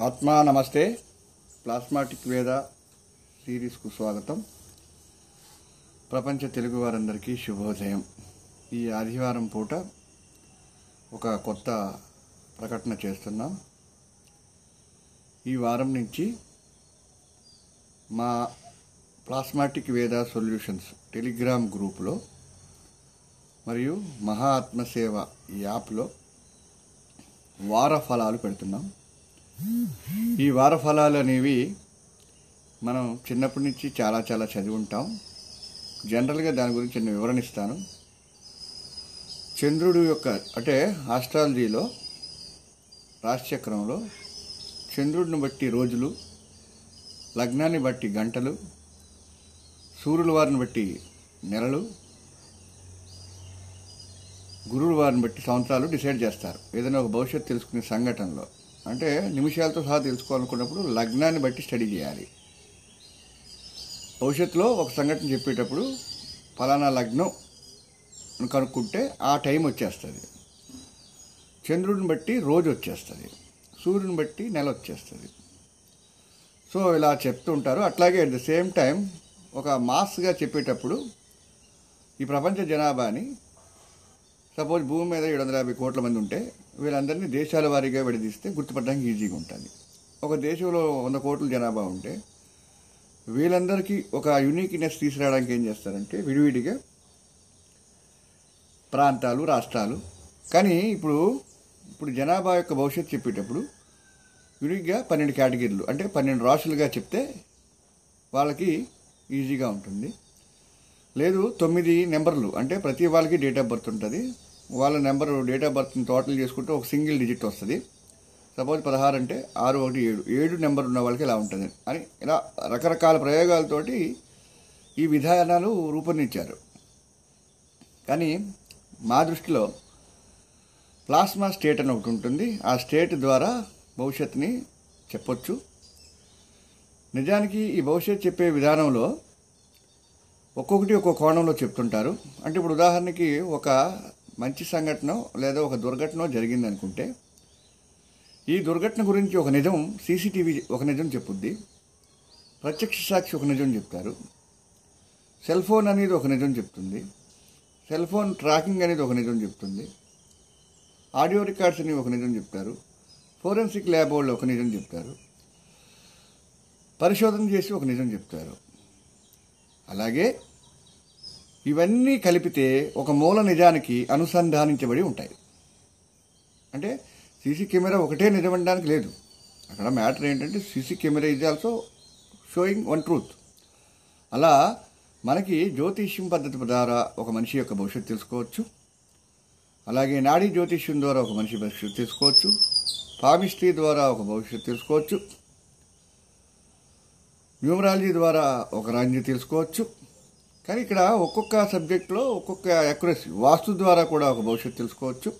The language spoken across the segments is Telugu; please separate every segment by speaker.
Speaker 1: ఆత్మా నమస్తే ప్లాస్మాటిక్ వేద సిరీస్కు స్వాగతం. ప్రపంచ తెలుగు వారందరికీ శుభోదయం. ఈ ఆదివారం పూట ఒక కొత్త ప్రకటన చేస్తున్నాం. ఈ వారం నుంచి మా ప్లాస్మాటిక్ వేద సొల్యూషన్స్ టెలిగ్రామ్ గ్రూపులో మరియు మహా ఆత్మసేవ ఈ యాప్లో వార ఫలాలు పెడుతున్నాం. ఈ వార ఫలాలు అనేవి మనం చిన్నప్పటి నుంచి చాలా చాలా చదివి ఉంటాం జనరల్గా దాని గురించి నేను వివరణ ఇస్తాను చంద్రుడు యొక్క అంటే ఆస్ట్రాలజీలో రాశిచక్రంలో చంద్రుడిని బట్టి రోజులు లగ్నాన్ని బట్టి గంటలు సూర్యుల వారిని బట్టి నెలలు గురువుల వారిని బట్టి సంవత్సరాలు డిసైడ్ చేస్తారు. ఏదైనా ఒక భవిష్యత్తు తెలుసుకునే సంఘటనలో. అంటే నిమిషాలతో సహా తెలుసుకోవాలనుకున్నప్పుడు లగ్నాన్ని బట్టి స్టడీ చేయాలి. భవిష్యత్తులో ఒక సంఘటన చెప్పేటప్పుడు ఫలానా లగ్నం కనుక్కుంటే ఆ టైం వచ్చేస్తుంది. చంద్రుడిని బట్టి రోజు వచ్చేస్తుంది. సూర్యుని బట్టి నెల వచ్చేస్తుంది. సో ఇలా చెప్తూ ఉంటారు. అట్లాగే అట్ ద సేమ్ టైం ఒక మాస్గా చెప్పేటప్పుడు ఈ ప్రపంచ జనాభాని సపోజ్ భూమి మీద ఏడు వందల యాభై కోట్ల మంది ఉంటే వీళ్ళందరినీ దేశాల వారీగా విడదీస్తే గుర్తుపట్టడానికి ఈజీగా ఉంటుంది. ఒక దేశంలో వంద కోట్ల జనాభా ఉంటే వీళ్ళందరికీ ఒక యునీక్నెస్ తీసుకురావడానికి ఏం చేస్తారంటే విడివిడిగా ప్రాంతాలు రాష్ట్రాలు. కానీ ఇప్పుడు ఇప్పుడు జనాభా యొక్క భవిష్యత్తు చెప్పేటప్పుడు యునిక్గా పన్నెండు కేటగిరీలు అంటే పన్నెండు రాష్ట్రాలుగా చెప్తే వాళ్ళకి ఈజీగా ఉంటుంది. లేదు తొమ్మిది నెంబర్లు. అంటే ప్రతి వాళ్ళకి డేట్ ఆఫ్ బర్త్ ఉంటుంది. వాళ్ళ నెంబర్ డేట్ ఆఫ్ బర్త్ని టోటల్ చేసుకుంటే ఒక సింగిల్ డిజిట్ వస్తుంది. సపోజ్ పదహారు అంటే ఆరు ఒకటి ఏడు. ఏడు నెంబర్ ఉన్న వాళ్ళకి ఇలా ఉంటుంది. అని ఇలా రకరకాల ప్రయోగాలతోటి ఈ విధానాలు రూపొందించారు. కానీ మా దృష్టిలో ప్లాస్మా స్టేట్ అని ఒకటి ఉంటుంది. ఆ స్టేట్ ద్వారా భవిష్యత్తుని చెప్పొచ్చు. నిజానికి ఈ భవిష్యత్తు చెప్పే విధానంలో ఒక్కొక్కటి ఒక్కో కోణంలో చెప్తుంటారు. అంటే ఇప్పుడు ఉదాహరణకి ఒక మంచి సంఘటన లేదా ఒక దుర్ఘటన జరిగింది అనుకుంటే ఈ దుర్ఘటన గురించి ఒక నిజం సీసీటీవీ ఒక నిజం చెప్పుద్ది. ప్రత్యక్ష సాక్షి ఒక నిజం చెప్తారు. సెల్ ఫోన్ అనేది ఒక నిజం చెప్తుంది. సెల్ ఫోన్ ట్రాకింగ్ అనేది ఒక నిజం చెప్తుంది. ఆడియో రికార్డ్స్ అనేవి ఒక నిజం చెప్తారు. ఫోరెన్సిక్ ల్యాబ్ వాళ్ళు ఒక నిజం చెప్తారు. పరిశోధన చేసి ఒక నిజం చెప్తారు. అలాగే ఇవన్నీ కలిపితే ఒక మూల నిజానికి అనుసంధానించబడి ఉంటాయి. అంటే సీసీ కెమెరా ఒకటే నిజమనడానికి లేదు. అక్కడ మ్యాటర్ ఏంటంటే సీసీ కెమెరా ఇది ఆల్సో షోయింగ్ వన్ ట్రూత్ అలా మనకి జ్యోతిష్యం పద్ధతి ద్వారా ఒక మనిషి యొక్క భవిష్యత్తు తెలుసుకోవచ్చు. అలాగే నాడీ జ్యోతిష్యం ద్వారా ఒక మనిషి భవిష్యత్తు తెలుసుకోవచ్చు. పామిస్ట్రీ ద్వారా ఒక భవిష్యత్తు తెలుసుకోవచ్చు. న్యూమరాలజీ ద్వారా ఒక రాజ్యం తెలుసుకోవచ్చు. కానీ ఇక్కడ ఒక్కొక్క సబ్జెక్ట్లో ఒక్కొక్క అక్యురసీ వాస్తు ద్వారా కూడా ఒక భవిష్యత్తు తెలుసుకోవచ్చు.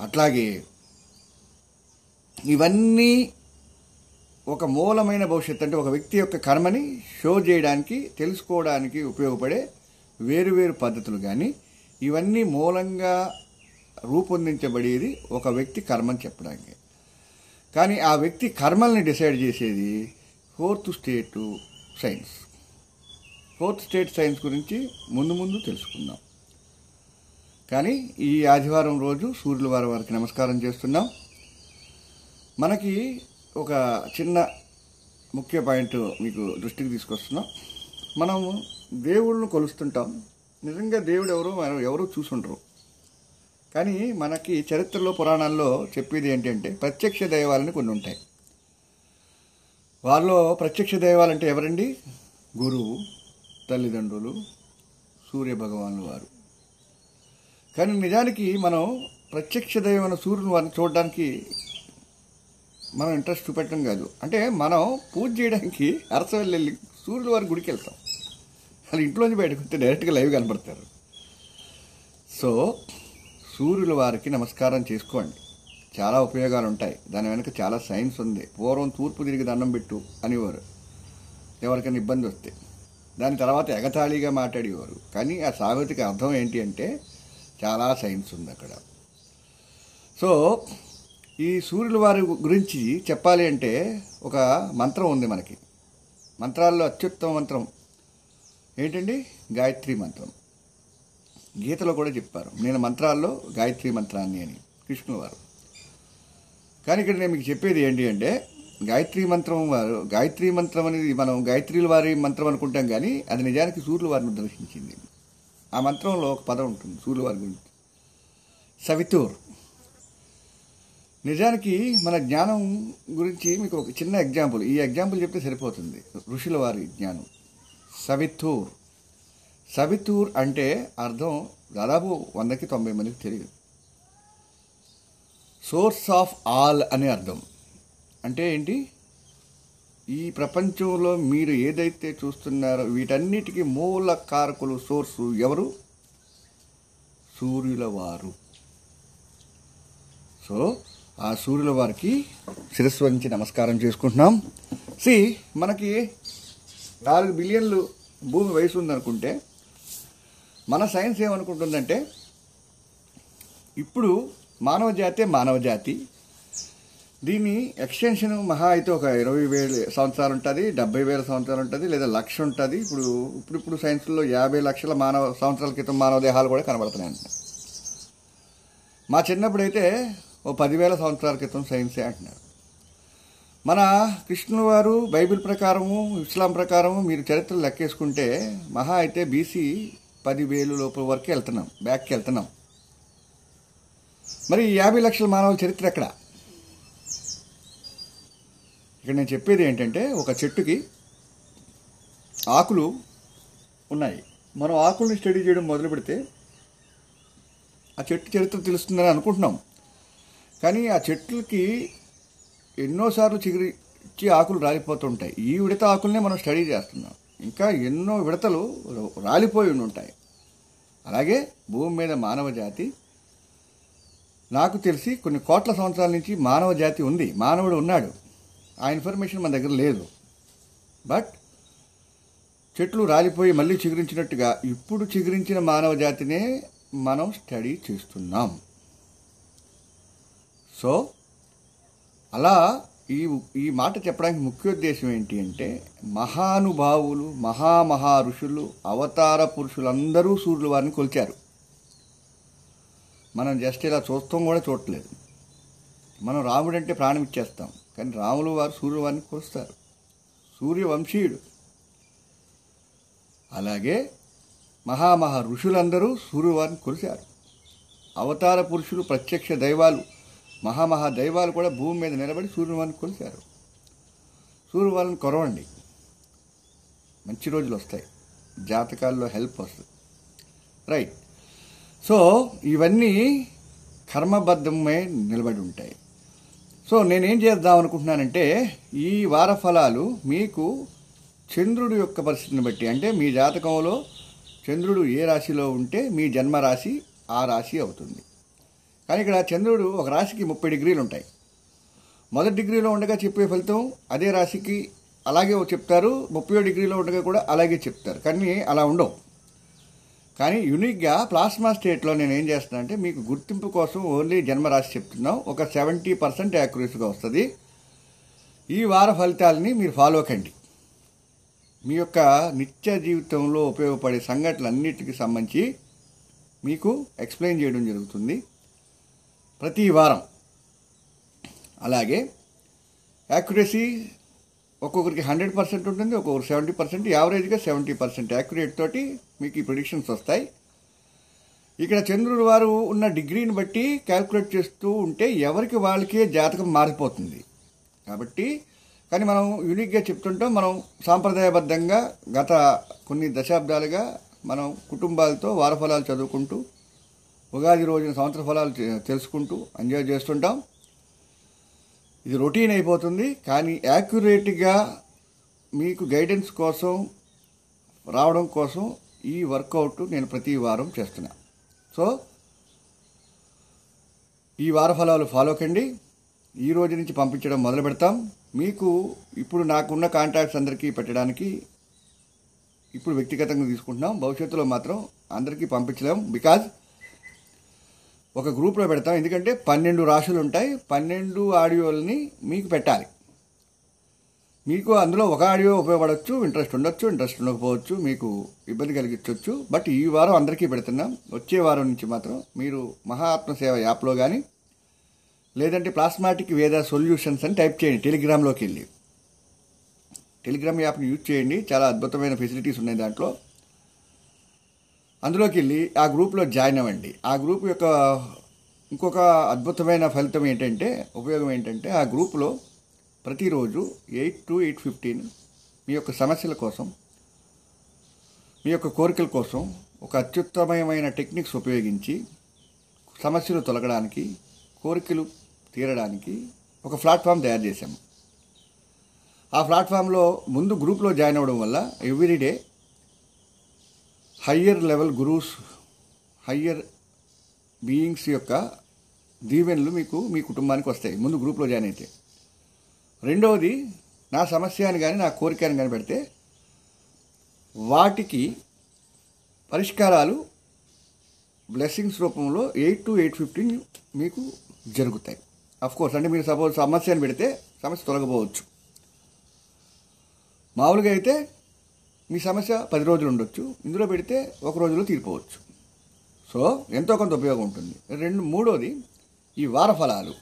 Speaker 1: అట్లాగే ఇవన్నీ ఒక మూలమైన భవిష్యత్తు అంటే ఒక వ్యక్తి యొక్క కర్మని షో చేయడానికి తెలుసుకోవడానికి ఉపయోగపడే వేరు వేరు పద్ధతులు కానీ ఇవన్నీ మూలంగా రూపొందించబడేది ఒక వ్యక్తి కర్మని చెప్పడానికి. కానీ ఆ వ్యక్తి కర్మల్ని డిసైడ్ చేసేది fourth state science. Fourth state science గురించి ముందు ముందు తెలుసుకుందాం. కానీ ఈ ఆదివారం రోజు సూర్యుల వారి వారికి నమస్కారం చేస్తున్నాం. మనకి ఒక చిన్న ముఖ్య పాయింట్ మీకు దృష్టికి తీసుకొస్తున్నాం. మనం దేవుళ్ళను కొలుస్తుంటాం. నిజంగా దేవుడు ఎవరు మనం ఎవరు కానీ మనకి చరిత్రలో పురాణాల్లో చెప్పేది ఏంటంటే ప్రత్యక్ష దైవాలని కొన్ని ఉంటాయి. వాళ్ళలో ప్రత్యక్ష దైవాలంటే ఎవరండి? గురువు తల్లిదండ్రులు సూర్యభగవానులు వారు. కానీ నిజానికి మనం ప్రత్యక్ష దైవమైన సూర్యుని వారిని చూడడానికి మనం ఇంట్రెస్ట్ చూపెట్టడం కాదు. అంటే మనం పూజ చేయడానికి అరసవల్లి వెళ్ళి సూర్యుడు వారి గుడికి వెళ్తాం. వాళ్ళు ఇంట్లోంచి బయటకు వస్తే డైరెక్ట్గా లైవ్ కనపడతారు. సో సూర్యుల వారికి నమస్కారం చేసుకోండి. చాలా ఉపయోగాలు ఉంటాయి దాని వెనక చాలా సైన్స్ ఉంది. పూర్వం తూర్పు తిరిగి దండం పెట్టు అనేవారు. ఎవరికైనా ఇబ్బంది వస్తే. దాని తర్వాత ఎగతాళిగా మాట్లాడేవారు. కానీ ఆ సామెతకి అర్థం ఏంటి అంటే చాలా సైన్స్ ఉంది అక్కడ. సో ఈ సూర్యుల వారి గురించి చెప్పాలి అంటే ఒక మంత్రం ఉంది మనకి. మంత్రాల్లో అత్యుత్తమ మంత్రం. ఏంటండి? గాయత్రి మంత్రం. గీతలో కూడా చెప్పారు. నేను మంత్రాల్లో గాయత్రి మంత్రాన్ని అని కృష్ణుల వారు. కానీ ఇక్కడ నేను మీకు చెప్పేది ఏంటి అంటే గాయత్రి మంత్రం వారు గాయత్రి మంత్రం అనేది మనం గాయత్రిల వారి మంత్రం అనుకుంటాం కానీ అది నిజానికి సూర్యుల వారిని ఉద్దేశించింది ఆ మంత్రంలో ఒక పదం ఉంటుంది సూర్యుల వారి గురించి. సవితూర్. నిజానికి మన జ్ఞానం గురించి మీకు ఒక చిన్న ఎగ్జాంపుల్. ఈ ఎగ్జాంపుల్ చెప్తే సరిపోతుంది. ఋషుల వారి జ్ఞానం. సవితూర్. సవితూర్ అంటే అర్థం దాదాపు వందకి తొంభై మందికి తెలియదు సోర్స్ ఆఫ్ ఆల్ అనే అర్థం. అంటే ఏంటి? ఈ ప్రపంచంలో మీరు ఏదైతే చూస్తున్నారో వీటన్నిటికీ మూల కారకులు సోర్సు ఎవరు? సూర్యుల వారు సో ఆ సూర్యుల వారికి శిరస్సు వంచి నమస్కారం చేసుకుంటున్నాం. సి మనకి నాలుగు బిలియన్లు భూమి వయసు ఉందనుకుంటే మన సైన్స్ ఏమనుకుంటుందంటే ఇప్పుడు మానవ జాతే మానవ జాతి. దీని ఎక్స్టెన్షన్ మహా అయితే ఒక ఇరవై వేల సంవత్సరాలు ఉంటుంది డెబ్బై వేల సంవత్సరాలు ఉంటుంది లేదా లక్ష ఉంటుంది. ఇప్పుడు ఇప్పుడు ఇప్పుడు సైన్స్లో యాభై లక్షల మానవ సంవత్సరాల క్రితం మానవ దేహాలు కూడా కనబడుతున్నాయి మా చిన్నప్పుడు అయితే ఓ పదివేల సంవత్సరాల క్రితం సైన్సే అంటున్నారు. మన కృష్ణుల వారు బైబిల్ ప్రకారము ఇస్లాం ప్రకారము మీరు చరిత్ర లెక్కేసుకుంటే మహా అయితే బీసీ పదివేలు లోపల వరకు వెళ్తున్నాం బ్యాక్కి వెళ్తున్నాం. మరి ఈ యాభై లక్షల మానవుల చరిత్ర ఎక్కడ? ఇక్కడ నేను చెప్పేది ఏంటంటే ఒక చెట్టుకి ఆకులు ఉన్నాయి. మనం ఆకుల్ని స్టడీ చేయడం మొదలు పెడితే ఆ చెట్టు చరిత్ర తెలుస్తుందని అనుకుంటున్నాం. కానీ ఆ చెట్లకి ఎన్నోసార్లు చిగురిచ్చి ఆకులు రాలిపోతుంటాయి. ఈ విడత ఆకుల్నే మనం స్టడీ చేస్తున్నాం. ఇంకా ఎన్నో విడతలు రాలిపోయి ఉంటాయి అలాగే భూమి మీద మానవ జాతి నాకు తెలిసి కొన్ని కోట్ల సంవత్సరాల నుంచి మానవ జాతి ఉంది. మానవుడు ఉన్నాడు. ఆ ఇన్ఫర్మేషన్ మన దగ్గర లేదు. బట్ చెట్లు రాలిపోయి మళ్ళీ చిగురించినట్టుగా ఇప్పుడు చిగురించిన మానవ జాతినే మనం స్టడీ చేస్తున్నాం. సో అలా ఈ ఈ మాట చెప్పడానికి ముఖ్యోద్దేశం ఏంటి అంటే మహానుభావులు మహామహా ఋషులు అవతార పురుషులందరూ సూర్యుల వారిని కొలిచారు. మనం జస్ట్ ఇలా చూస్తాం కూడా చూడట్లేదు. మనం రాముడు అంటే ప్రాణం ఇచ్చేస్తాం. కానీ రాములు వారు సూర్యుల వారిని కొలుస్తారు. సూర్యవంశీయుడు. అలాగే మహామహా ఋషులందరూ సూర్యవారిని కొలిచారు. అవతార పురుషులు ప్రత్యక్ష దైవాలు. మహామహా దైవాలు కూడా భూమి మీద నిలబడి సూర్యవారిని కొలిచారు సూర్యవారిని కొరవండి. మంచి రోజులు వస్తాయి. జాతకాల్లో హెల్ప్ వస్తుంది. రైట్. సో ఇవన్నీ కర్మబద్ధమే నిలబడి ఉంటాయి. సో నేనేం చేద్దాం అనుకుంటున్నానంటే ఈ వార ఫలాలు మీకు చంద్రుడు యొక్క పరిస్థితిని బట్టి అంటే మీ జాతకంలో చంద్రుడు ఏ రాశిలో ఉంటే మీ జన్మ రాశి ఆ రాశి అవుతుంది. కానీ ఇక్కడ చంద్రుడు ఒక రాశికి ముప్పై డిగ్రీలు ఉంటాయి. మొదటి డిగ్రీలో ఉండగా చెప్పే ఫలితం అదే రాశికి అలాగే చెప్తారు. ముప్పై డిగ్రీలో ఉండగా కూడా అలాగే చెప్తారు. కానీ అలా ఉండవు. కానీ యూనిక్గా ప్లాస్మా స్టేట్లో నేను ఏం చేస్తున్నా అంటే మీకు గుర్తింపు కోసం ఓన్లీ జన్మరాశి చెప్తున్నాం. ఒక సెవెంటీ పర్సెంట్ యాక్యురసీగా వస్తుంది. ఈ వార ఫలితాలని మీరు ఫాలో కండి. మీ యొక్క నిత్య జీవితంలో ఉపయోగపడే సంఘటనలన్నిటికీ సంబంధించి మీకు ఎక్స్ప్లెయిన్ చేయడం జరుగుతుంది. ప్రతి వారం. అలాగే యాక్యురసీ ఒక్కొక్కరికి హండ్రెడ్ పర్సెంట్ ఉంటుంది ఒక్కొక్కరు సెవెంటీ పర్సెంట్ యావరేజ్గా సెవెంటీ పర్సెంట్ యాక్యురేట్ తోటి మీకు ఈ ప్రొడిక్షన్స్ వస్తాయి. ఇక్కడ చంద్రుడు వారు ఉన్న డిగ్రీని బట్టి క్యాల్కులేట్ చేస్తూ ఉంటే ఎవరికి వాళ్ళకే జాతకం మారిపోతుంది. కాబట్టి కానీ మనం యూనిక్గా చెప్తుంటాం మనం సాంప్రదాయబద్ధంగా గత కొన్ని దశాబ్దాలుగా మనం కుటుంబాలతో వారఫలాలు చదువుకుంటూ ఉగాది రోజున సంవత్సర ఫలాలు తెలుసుకుంటూ ఎంజాయ్ చేస్తుంటాం. ఇది రొటీన్ అయిపోతుంది కానీ యాక్యురేట్గా మీకు గైడెన్స్ కోసం రావడం కోసం ఈ వర్కౌట్ నేను ప్రతి వారం చేస్తున్నా. సో ఈ వార ఫలాలు ఫాలో కండి. ఈ రోజు నుంచి పంపించడం మొదలు పెడతాం. మీకు ఇప్పుడు నాకున్న కాంటాక్ట్స్ అందరికీ పెట్టడానికి ఇప్పుడు వ్యక్తిగతంగా తీసుకుంటున్నాం. భవిష్యత్తులో మాత్రం అందరికీ పంపించలేం. బికాజ్ ఒక గ్రూప్లో పెడతాం. ఎందుకంటే పన్నెండు రాశులు ఉంటాయి పన్నెండు ఆడియోలని మీకు పెట్టాలి. మీకు అందులో ఒక ఆడియో ఉపయోగపడవచ్చు ఇంట్రెస్ట్ ఉండొచ్చు ఇంట్రెస్ట్ ఉండకపోవచ్చు మీకు ఇబ్బంది కలిగించవచ్చు బట్ ఈ వారం అందరికీ పెడుతున్నాం. వచ్చే వారం నుంచి మాత్రం మీరు మహాత్మ సేవ యాప్లో కానీ లేదంటే ప్లాస్మాటిక్ వేద సొల్యూషన్స్ అని టైప్ చేయండి. టెలిగ్రామ్లోకి వెళ్ళి టెలిగ్రామ్ యాప్ని యూజ్ చేయండి. చాలా అద్భుతమైన ఫెసిలిటీస్ ఉన్నాయి దాంట్లో. అందులోకి వెళ్ళి ఆ గ్రూప్లో జాయిన్ అవ్వండి. ఆ గ్రూప్ యొక్క ఇంకొక అద్భుతమైన ఫలితం ఏంటంటే ఉపయోగం ఏంటంటే ఆ గ్రూప్లో ప్రతిరోజు ఎయిట్ టు ఎయిట్ ఫిఫ్టీన్ మీ యొక్క సమస్యల కోసం మీ యొక్క కోరికల కోసం ఒక అత్యుత్తమమైన టెక్నిక్స్ ఉపయోగించి సమస్యలు తొలగడానికి కోరికలు తీరడానికి ఒక ప్లాట్ఫామ్ తయారు చేశాము. ఆ ప్లాట్ఫామ్లో ముందు గ్రూప్లో జాయిన్ అవ్వడం వల్ల everyday higher level gurus higher beings యొక్క దీవెనలు మీకు మీ కుటుంబానికి వస్తాయి. ముందు గ్రూప్లో జాయిన్ అయితే. రెండవది నా సమస్య అని కానీ నా కోరిక అని కానీ పెడితే వాటికి పరిష్కారాలు బ్లెస్సింగ్స్ రూపంలో ఎయిట్ టు ఎయిట్ ఫిఫ్టీన్ మీకు జరుగుతాయి. అఫ్ కోర్స్ అంటే మీరు సపోజ్ సమస్య అని పెడితే సమస్య తొలగపోవచ్చు. మామూలుగా అయితే మీ సమస్య పది రోజులు ఉండొచ్చు. ఇందులో పెడితే ఒక రోజులో తీరిపోవచ్చు. సో ఎంతో కొంత ఉపయోగం ఉంటుంది. రెండు మూడోది ఈ వార ఫలాలు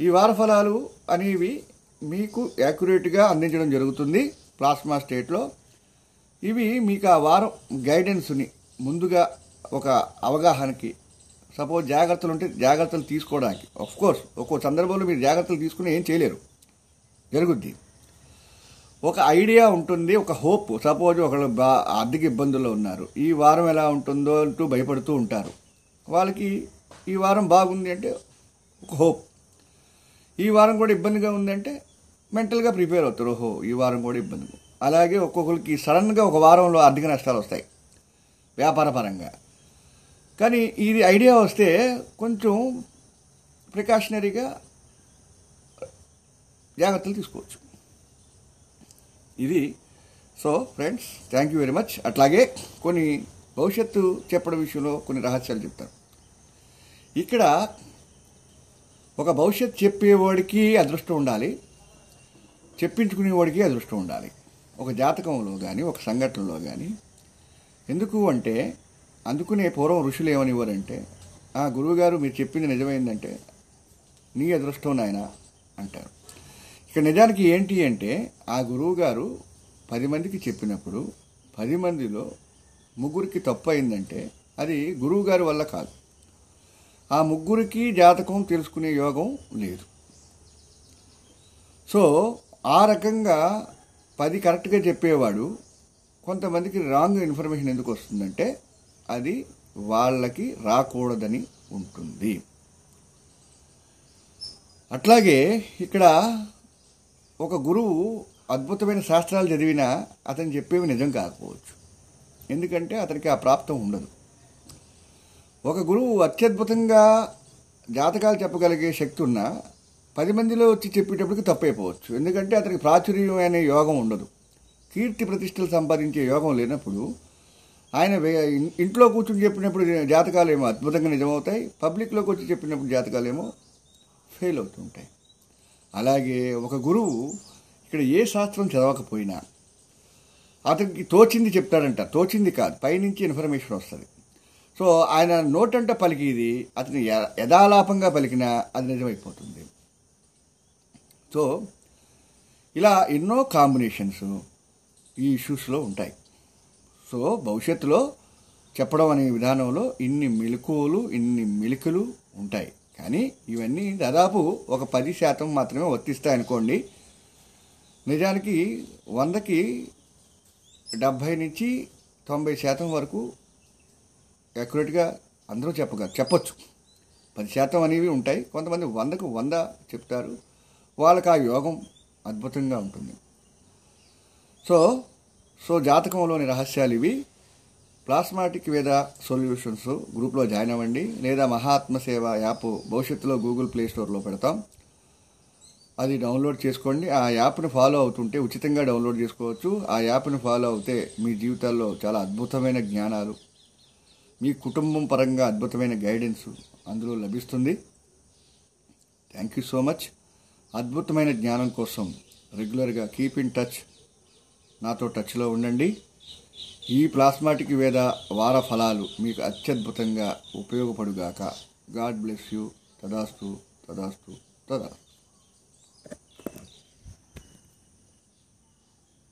Speaker 1: ఈ వారఫలాలు అనేవి మీకు యాక్యురేట్గా అందించడం జరుగుతుంది ప్లాస్మా స్టేట్లో. ఇవి మీకు ఆ వారం గైడెన్స్ని ముందుగా ఒక అవగాహనకి సపోజ్ జాగ్రత్తలు ఉంటే జాగ్రత్తలు తీసుకోవడానికి. కోర్స్ ఒక్కో సందర్భంలో మీరు జాగ్రత్తలు తీసుకుని ఏం చేయలేరు. జరుగుద్ది. ఒక ఐడియా ఉంటుంది ఒక హోప్. సపోజ్ ఒకళ్ళు బా ఆర్థిక ఇబ్బందుల్లో ఉన్నారు. ఈ వారం ఎలా ఉంటుందో అంటూ భయపడుతూ ఉంటారు. వాళ్ళకి ఈ వారం బాగుంది అంటే ఒక హోప్. ఈ వారం కూడా ఇబ్బందిగా ఉందంటే మెంటల్గా ప్రిపేర్ అవుతారు. ఓహో ఈ వారం కూడా ఇబ్బంది. అలాగే ఒక్కొక్కరికి సడన్గా ఒక వారంలో ఆర్థిక నష్టాలు వస్తాయి. వ్యాపార పరంగా. కానీ ఇది ఐడియా వస్తే కొంచెం ప్రికాషనరీగా జాగ్రత్తలు తీసుకోవచ్చు. ఇది. So friends thank you very much అట్లాగే కొన్ని భవిష్యత్తు చెప్పడం విషయంలో కొన్ని రహస్యాలు చెప్తాను. ఇక్కడ ఒక భవిష్యత్ చెప్పేవాడికి అదృష్టం ఉండాలి. చెప్పించుకునేవాడికి అదృష్టం ఉండాలి. ఒక జాతకంలో కానీ ఒక సంఘటనలో కానీ ఎందుకు అంటే అందుకునే పూర్వం ఋషులు ఏమనివ్వరంటే ఆ గురువుగారు మీరు చెప్పింది నిజమైందంటే నీ అదృష్టం నాయన అంటారు. ఇక్కడ నిజానికి ఏంటి అంటే ఆ గురువు గారు పది మందికి చెప్పినప్పుడు పది మందిలో ముగ్గురికి తప్పు అయిందంటే అది గురువుగారి వల్ల కాదు. ఆ ముగ్గురికి జాతకం తెలుసుకునే యోగం లేదు. సో ఆ రకంగా పది కరెక్ట్గా చెప్పేవాడు కొంతమందికి రాంగ్ ఇన్ఫర్మేషన్ ఎందుకు వస్తుందంటే అది వాళ్ళకి రాకూడదని ఉంటుంది. అట్లాగే ఇక్కడ ఒక గురువు అద్భుతమైన శాస్త్రాలు చదివినా అతను చెప్పేవి నిజం కాకపోవచ్చు. ఎందుకంటే అతనికి ఆ ప్రాప్తం ఉండదు. ఒక గురువు అత్యద్భుతంగా జాతకాలు చెప్పగలిగే శక్తి ఉన్నా పది మందిలో వచ్చి చెప్పేటప్పటికి తప్పైపోవచ్చు. ఎందుకంటే అతనికి ప్రాచుర్యం అనే యోగం ఉండదు. కీర్తి ప్రతిష్టలు సంపాదించే యోగం లేనప్పుడు ఆయన ఇంట్లో కూర్చుని చెప్పినప్పుడు జాతకాలు ఏమో అద్భుతంగా నిజమవుతాయి. పబ్లిక్లోకి వచ్చి చెప్పినప్పుడు జాతకాలు ఏమో ఫెయిల్ అవుతుంటాయి. అలాగే ఒక గురువు ఇక్కడ ఏ శాస్త్రం చదవకపోయినా అతనికి తోచింది చెప్తాడంట. తోచింది కాదు. పైనుంచి ఇన్ఫర్మేషన్ వస్తుంది. సో ఆయన నోటంట పలికిది అతని యథాలాపంగా పలికినా అది నిజమైపోతుంది. సో ఇలా ఎన్నో కాంబినేషన్స్ ఈ ఇష్యూస్లో ఉంటాయి. సో భవిష్యత్తులో చెప్పడం అనే విధానంలో ఇన్ని మెలకువలు ఇన్ని మెలికలు ఉంటాయి. కానీ ఇవన్నీ దాదాపు ఒక పది శాతం మాత్రమే వర్తిస్తాయనుకోండి. నిజానికి వందకి డెబ్భై నుంచి తొంభై శాతం వరకు అక్యురేట్గా అందరూ చెప్పగలరు చెప్పొచ్చు. పది శాతం అనేవి ఉంటాయి. కొంతమంది వందకు వంద చెప్తారు. వాళ్ళకి ఆ యోగం అద్భుతంగా ఉంటుంది. సో సో జాతకంలోని రహస్యాలు ఇవి. ప్లాస్మాటిక్ వేద సొల్యూషన్స్ గ్రూప్లో జాయిన్ అవ్వండి. లేదా మహాత్మ సేవ యాప్ భవిష్యత్తులో గూగుల్ ప్లే స్టోర్లో పెడతాం. అది డౌన్లోడ్ చేసుకోండి. ఆ యాప్ని ఫాలో అవుతుంటే ఉచితంగా డౌన్లోడ్ చేసుకోవచ్చు. ఆ యాప్ని ఫాలో అవుతే మీ జీవితాల్లో చాలా అద్భుతమైన జ్ఞానాలు మీ కుటుంబం పరంగా అద్భుతమైన గైడెన్స్ అందులో లభిస్తుంది. థ్యాంక్ యూ సో మచ్ అద్భుతమైన జ్ఞానం కోసం రెగ్యులర్గా కీప్ ఇన్ టచ్. నాతో టచ్లో ఉండండి. ఈ ప్లాస్మాటిక్ వేద వార ఫలాలు మీకు అత్యద్భుతంగా ఉపయోగపడుగాక. God bless you. తదాస్తు తదాస్తు తదాస్తు.